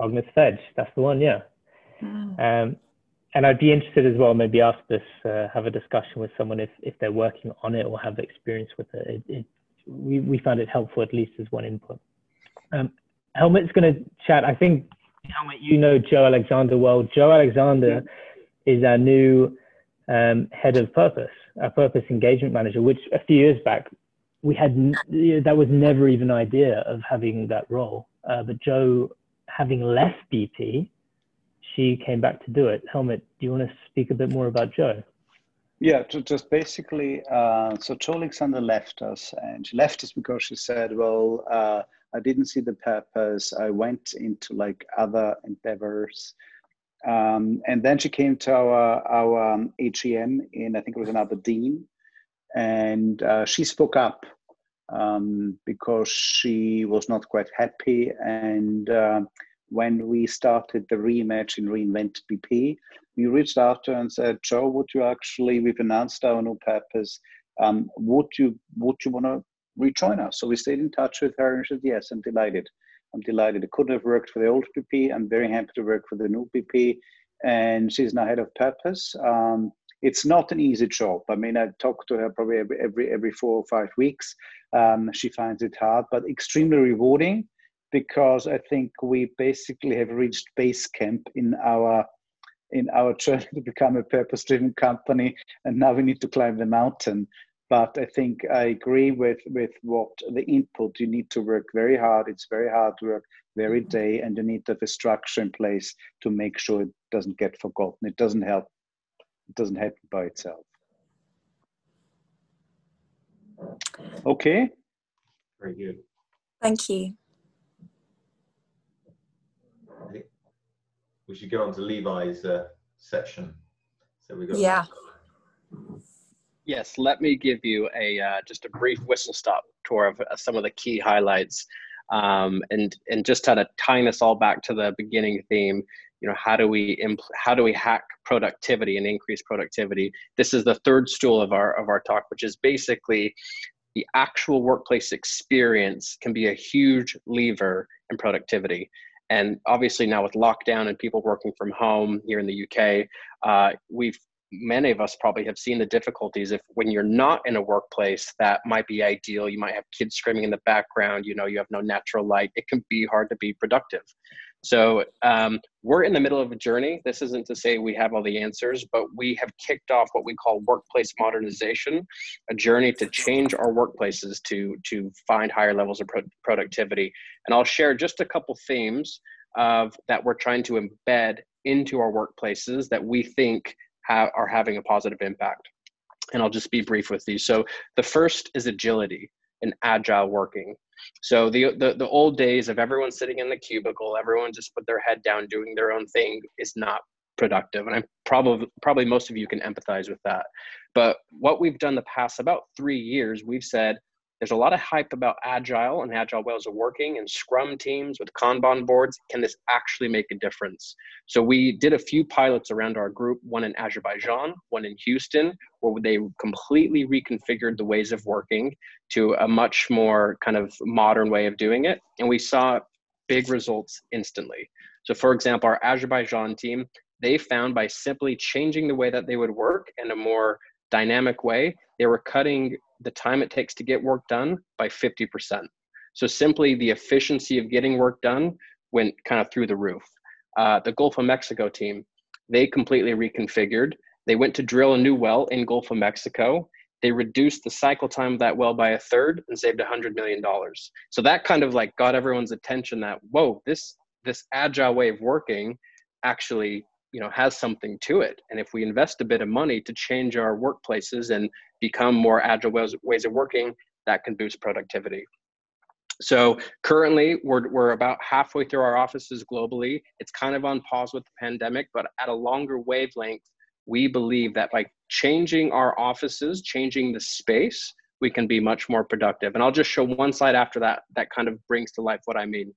Cognitive Edge, that's the one, yeah. Oh. Um, and I'd be interested as well, maybe ask this, uh, have a discussion with someone if, if they're working on it or have experience with it. it, it we, we found it helpful at least as one input. Um, Helmut's going to chat. I think, Helmut, you know Joe Alexander well. Joe Alexander yeah. is our new um, head of purpose, our purpose engagement manager, which a few years back we had that was never even idea of having that role. Uh, but Joe, having left BP, she came back to do it. Helmut, do you want to speak a bit more about Joe? Yeah, just basically, uh, so Joe Alexander left us, and she left us because she said, "Well, uh, I didn't see the purpose. I went into like other endeavors. Um, and then she came to our, our um, in, I think it was in Aberdeen, and uh, she spoke up um, because she was not quite happy. And uh, when we started the reimagine reinvent BP, we reached out to her and said, "Joe, would you actually? We've announced our new purpose. Um, would you would you want to rejoin us?" So we stayed in touch with her, and she said, "Yes, I'm delighted. I'm delighted. It couldn't have worked for the old BP. I'm very happy to work for the new BP. And she's now head of purpose. Um, it's not an easy job. I mean, I talk to her probably every every, every four or five weeks. Um, she finds it hard, but extremely rewarding because I think we basically have reached base camp in our in our journey to become a purpose-driven company, and now we need to climb the mountain. But I think I agree with with what the input. You need to work very hard. It's very hard work very day, and you need to have a structure in place to make sure it doesn't get forgotten. It doesn't help it doesn't happen by itself. Okay. Very good. Thank you. We should go on to Levi's uh, section. So we got. Yeah. Yes, let me give you a uh, just a brief whistle stop tour of uh, some of the key highlights, um, and and just kind of tying this all back to the beginning theme you know how do we impl- how do we hack productivity and increase productivity? This is the third stool of our of our talk which is basically the actual workplace experience can be a huge lever in productivity. And obviously now with lockdown and people working from home here in the uk uh, we've many of us probably have seen the difficulties if when you're not in a workplace that might be ideal. You might have kids screaming in the background you know you have no natural light. It can be hard to be productive. So um, we're in the middle of a journey. This isn't to say we have all the answers but we have kicked off what we call workplace modernization a journey to change our workplaces to to find higher levels of pro- productivity. And i'll share just a couple themes of that we're trying to embed into our workplaces that we think are having a positive impact. And I'll just be brief with these. So the first is agility and agile working. So the, the the old days of everyone sitting in the cubicle, everyone just put their head down doing their own thing is not productive. And I'm probably probably most of you can empathize with that. But what we've done the past about three years, we've said there's a lot of hype about agile and agile ways of working and scrum teams with kanban boards. Can this actually make a difference? So we did a few pilots around our group one in azerbaijan one in houston where they completely reconfigured the ways of working to a much more kind of modern way of doing it. And we saw big results instantly. So for example our azerbaijan team they found by simply changing the way that they would work in a more dynamic way they were cutting the time it takes to get work done by 50%. So simply the efficiency of getting work done went kind of through the roof. Uh, the Gulf of Mexico team, they completely reconfigured. They went to drill a new well in Gulf of Mexico. They reduced the cycle time of that well by a third and saved $100 million. So that kind of like got everyone's attention that, whoa, this, this agile way of working actually you know has something to it and if we invest a bit of money to change our workplaces and become more agile ways, ways of working that can boost productivity. So currently we're, we're about halfway through our offices globally. It's kind of on pause with the pandemic but at a longer wavelength we believe that by changing our offices changing the space we can be much more productive. And i'll just show one slide after that that kind of brings to life what i mean.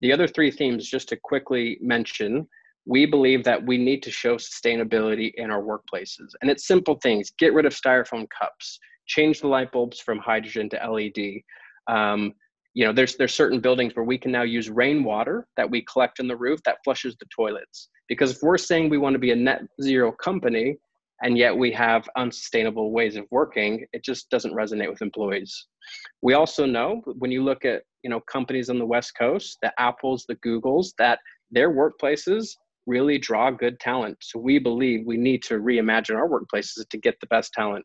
The other three themes just to quickly mention we believe that we need to show sustainability in our workplaces. And it's simple things get rid of styrofoam cups, change the light bulbs from hydrogen to LED. Um, you know, there's there's certain buildings where we can now use rainwater that we collect in the roof that flushes the toilets. Because if we're saying we want to be a net zero company and yet we have unsustainable ways of working, it just doesn't resonate with employees. We also know when you look at you know companies on the West Coast, the Apples, the Googles, that their workplaces really draw good talent. So we believe we need to reimagine our workplaces to get the best talent.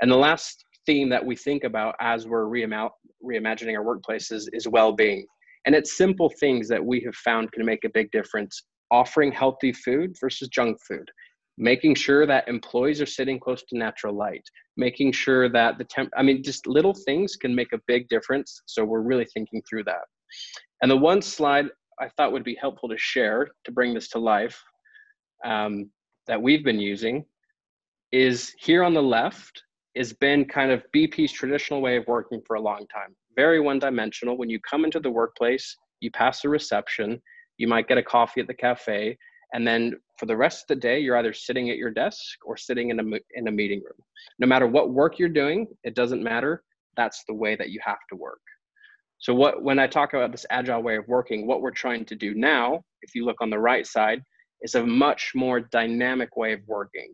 And the last theme that we think about as we're reimagining our workplaces is well-being. And it's simple things that we have found can make a big difference. Offering healthy food versus junk food, making sure that employees are sitting close to natural light, making sure that the temp, I mean, just little things can make a big difference. So we're really thinking through that. And the one slide I thought would be helpful to share to bring this to life um, that we've been using is here on the left has been kind of BP's traditional way of working for a long time. Very one dimensional. When you come into the workplace, you pass the reception, you might get a coffee at the cafe, and then for the rest of the day, you're either sitting at your desk or sitting in a, in a meeting room. No matter what work you're doing, it doesn't matter. That's the way that you have to work. So what when I talk about this agile way of working, what we're trying to do now, if you look on the right side, is a much more dynamic way of working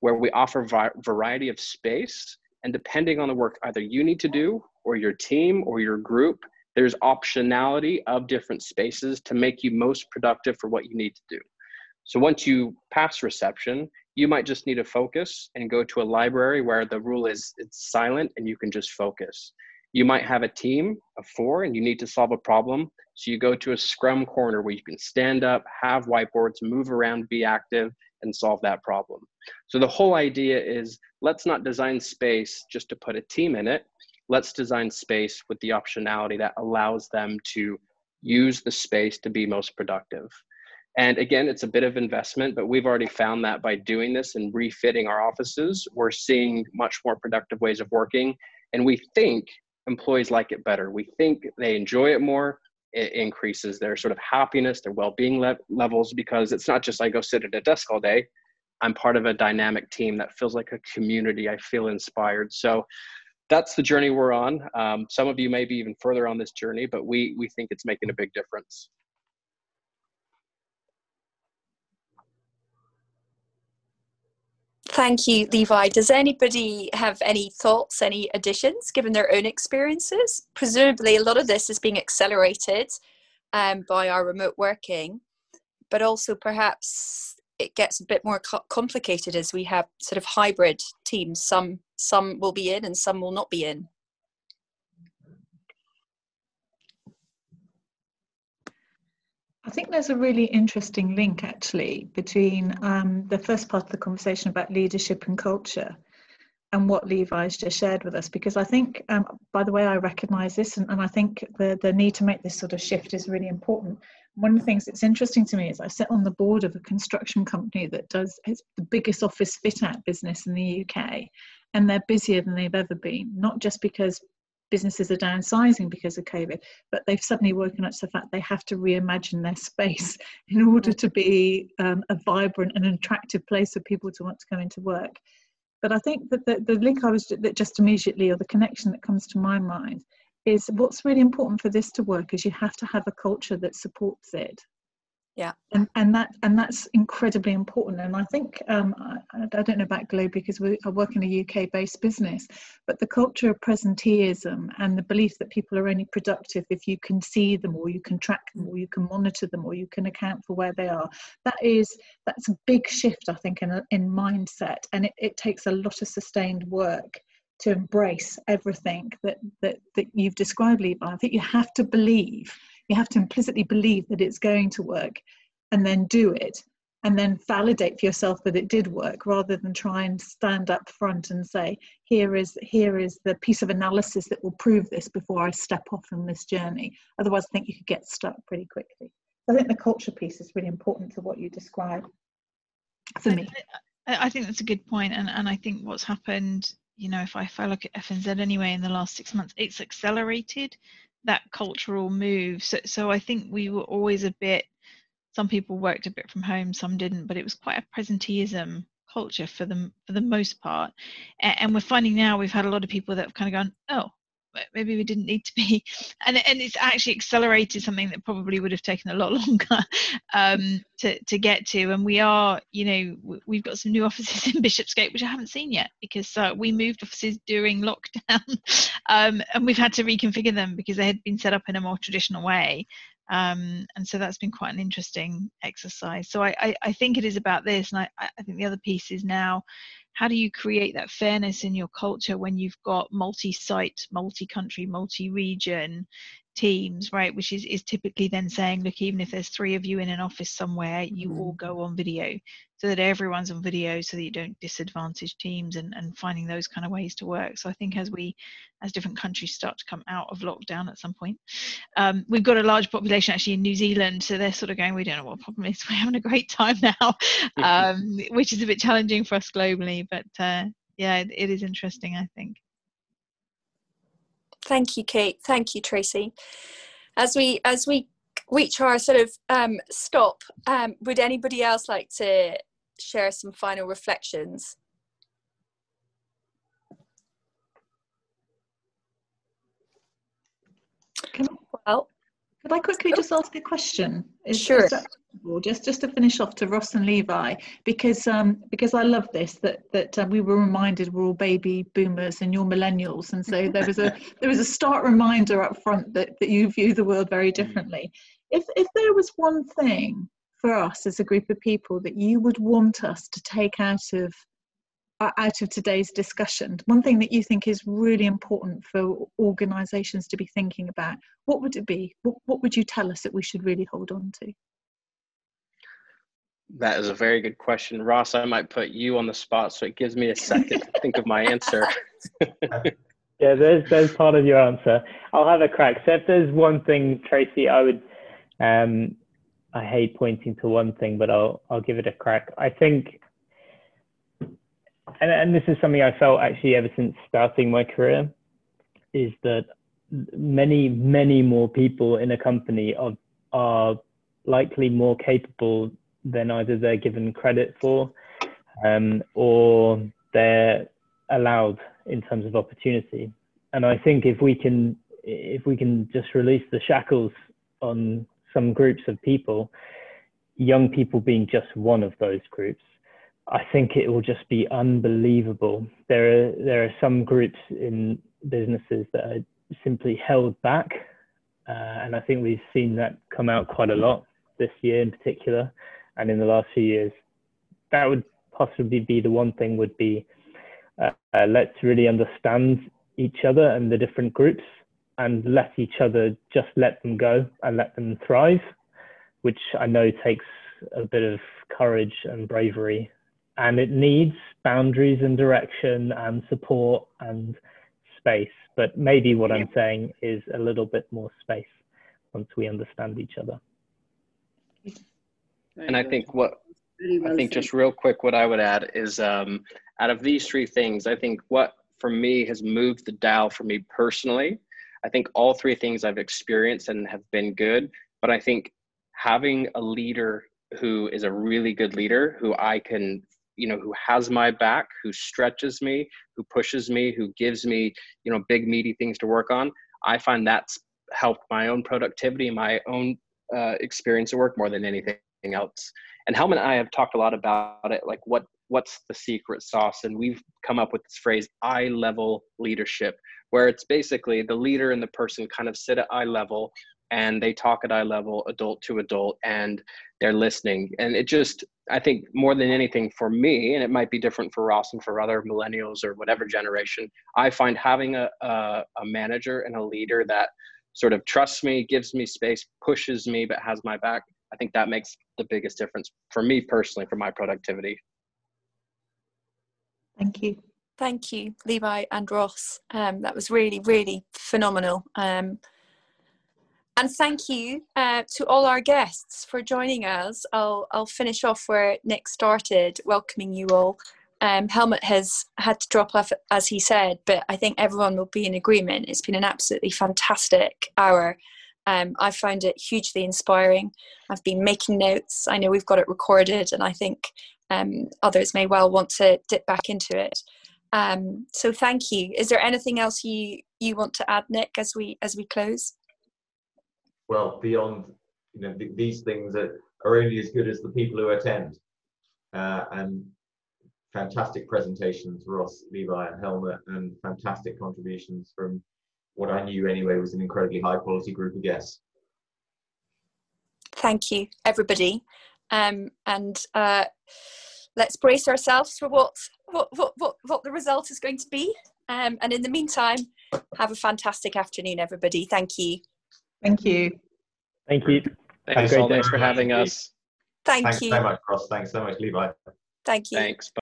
where we offer a variety of space and depending on the work either you need to do or your team or your group there's optionality of different spaces to make you most productive for what you need to do. So once you pass reception you might just need to focus and go to a library where the rule is it's silent and you can just focus you might have a team of four and you need to solve a problem. So you go to a scrum corner where you can stand up have whiteboards move around be active and solve that problem. So the whole idea is let's not design space just to put a team in it. Let's design space with the optionality that allows them to use the space to be most productive. And again, it's a bit of investment, but we've already found that by doing this and refitting our offices, we're seeing much more productive ways of working. And we think employees like it better. We think they enjoy it more. It increases their sort of happiness, their well being le- levels, because it's not just I go sit at a desk all day. I'm part of a dynamic team that feels like a community. I feel inspired. So that's the journey we're on. Um, some of you may be even further on this journey, but we, we think it's making a big difference. Thank you, Levi. Does anybody have any thoughts, any additions, given their own experiences? Presumably, a lot of this is being accelerated um, by our remote working, but also perhaps it gets a bit more co- complicated as we have sort of hybrid teams. Some some will be in and some will not be in. I think there's a really interesting link actually between um, the first part of the conversation about leadership and culture and what Levi's just shared with us, because I think, um, by the way, I recognize this and, and I think the, the need to make this sort of shift is really important. One of the things that's interesting to me is I sit on the board of a construction company that does it's the biggest office fit out business in the UK, and they're busier than they've ever been, not just because businesses are downsizing because of COVID, but they've suddenly woken up to the fact they have to reimagine their space in order to be um, a vibrant and attractive place for people to want to come into work. But I think that the, the link I was that just immediately, or the connection that comes to my mind, is what's really important for this to work is you have to have a culture that supports it yeah. And and that and that's incredibly important. And i think um, I, I, don't know about globe because we I work in a uk based business but the culture of presenteeism and the belief that people are only productive if you can see them or you can track them or you can monitor them or you can account for where they are that is that's a big shift i think in, in mindset. And it, it takes a lot of sustained work to embrace everything that, that that you've described levi. I think you have to believe you have to implicitly believe that it's going to work and then do it and then validate for yourself that it did work rather than try and stand up front and say here is here is the piece of analysis that will prove this before i step off on this journey. Otherwise i think you could get stuck pretty quickly. I think the culture piece is really important to what you describe. For me. I, think that's a good point and, and i think what's happened you know if I, if I look at fnz anyway in the last six months it's accelerated that cultural move. So, so I think we were always a bit. Some people worked a bit from home, some didn't, but it was quite a presenteeism culture for them for the most part. And, and we're finding now we've had a lot of people that have kind of gone, oh, maybe we didn't need to be. And, and it's actually accelerated something that probably would have taken a lot longer um, to, to get to. And we are you know we've got some new offices in bishopsgate which i haven't seen yet because uh, we moved offices during lockdown um, and we've had to reconfigure them because they had been set up in a more traditional way. Um, and so that's been quite an interesting exercise. So I, I, I think it is about this and I, I think the other piece is now how do you create that fairness in your culture when you've got multi-site multi-country multi-region teams right which is, is typically then saying look even if there's three of you in an office somewhere you all go on video so that everyone's on video so that you don't disadvantage teams and, and finding those kind of ways to work. So i think as we as different countries start to come out of lockdown at some point um, we've got a large population actually in new zealand so they're sort of going we don't know what the problem is. We're having a great time now um, which is a bit challenging for us globally but uh, yeah it, it is interesting i think Thank you, Kate. Thank you, Tracy. As we as we reach our sort of um, stop, um, would anybody else like to share some final reflections? Can, well, could I quickly just ask a question? Is, Sure. just just to finish off to Ross and Levi, because um, because I love this that that uh, we were reminded we're all baby boomers and you're millennials, and so there was a there was a stark reminder up front that that you view the world very differently. If if there was one thing for us as a group of people that you would want us to take out of out of today's discussion, one thing that you think is really important for organisations to be thinking about, what would it be? What, what would you tell us that we should really hold on to? That is a very good question. Ross, I might put you on the spot so it gives me a second to think of my answer. Yeah, there's there's part of your answer. I'll have a crack. So if there's one thing, Tracy, I would um I hate pointing to one thing, but I'll I'll give it a crack. I think and, and this is something I felt actually ever since starting my career, is that many, many more people in a company are, are likely more capable than either they're given credit for um, or they're allowed in terms of opportunity. And I think if we can, if we can just release the shackles on some groups of people, young people being just one of those groups, I think it will just be unbelievable. There are there are some groups in businesses that are simply held back, uh, and I think we've seen that come out quite a lot this year in particular, and in the last few years. That would possibly be the one thing would be uh, uh, let's really understand each other and the different groups, and let each other just let them go and let them thrive, which I know takes a bit of courage and bravery and it needs boundaries and direction and support and space. But maybe what I'm saying is a little bit more space once we understand each other. And I think what I think just real quick, what I would add is um, out of these three things, I think what for me has moved the dial for me personally. I think all three things I've experienced and have been good, but I think having a leader who is a really good leader who I can you know who has my back who stretches me who pushes me who gives me you know big meaty things to work on i find that's helped my own productivity my own uh, experience at work more than anything else. And helmut and i have talked a lot about it like what what's the secret sauce? And we've come up with this phrase eye level leadership where it's basically the leader and the person kind of sit at eye level and they talk at eye level adult to adult and they're listening and it just i think more than anything for me and it might be different for ross and for other millennials or whatever generation i find having a, a, a manager and a leader that sort of trusts me gives me space pushes me but has my back i think that makes the biggest difference for me personally for my productivity Thank you. Thank you, Levi and Ross. Um, that was really, really phenomenal. Um, and thank you uh, to all our guests for joining us. I'll, I'll finish off where Nick started, welcoming you all. Um, Helmut has had to drop off, as he said, but I think everyone will be in agreement. It's been an absolutely fantastic hour. Um, I found it hugely inspiring. I've been making notes. I know we've got it recorded, and I think um, others may well want to dip back into it. Um, so thank you. Is there anything else you you want to add, Nick, as we as we close? Well beyond you know th- these things that are only as good as the people who attend uh, and fantastic presentations ross levi and helmut and fantastic contributions from what i knew anyway was an incredibly high quality group of guests Thank you, everybody. Um, and uh, let's brace ourselves for what, what, what, what, what the result is going to be. Um, and in the meantime, have a fantastic afternoon, everybody. Thank you. Thank you. Thank you. Thanks, Have a great all. day. Thanks for having us. Thank Thanks you. so much, Ross. Thanks so much, Levi. Thank you. Thanks.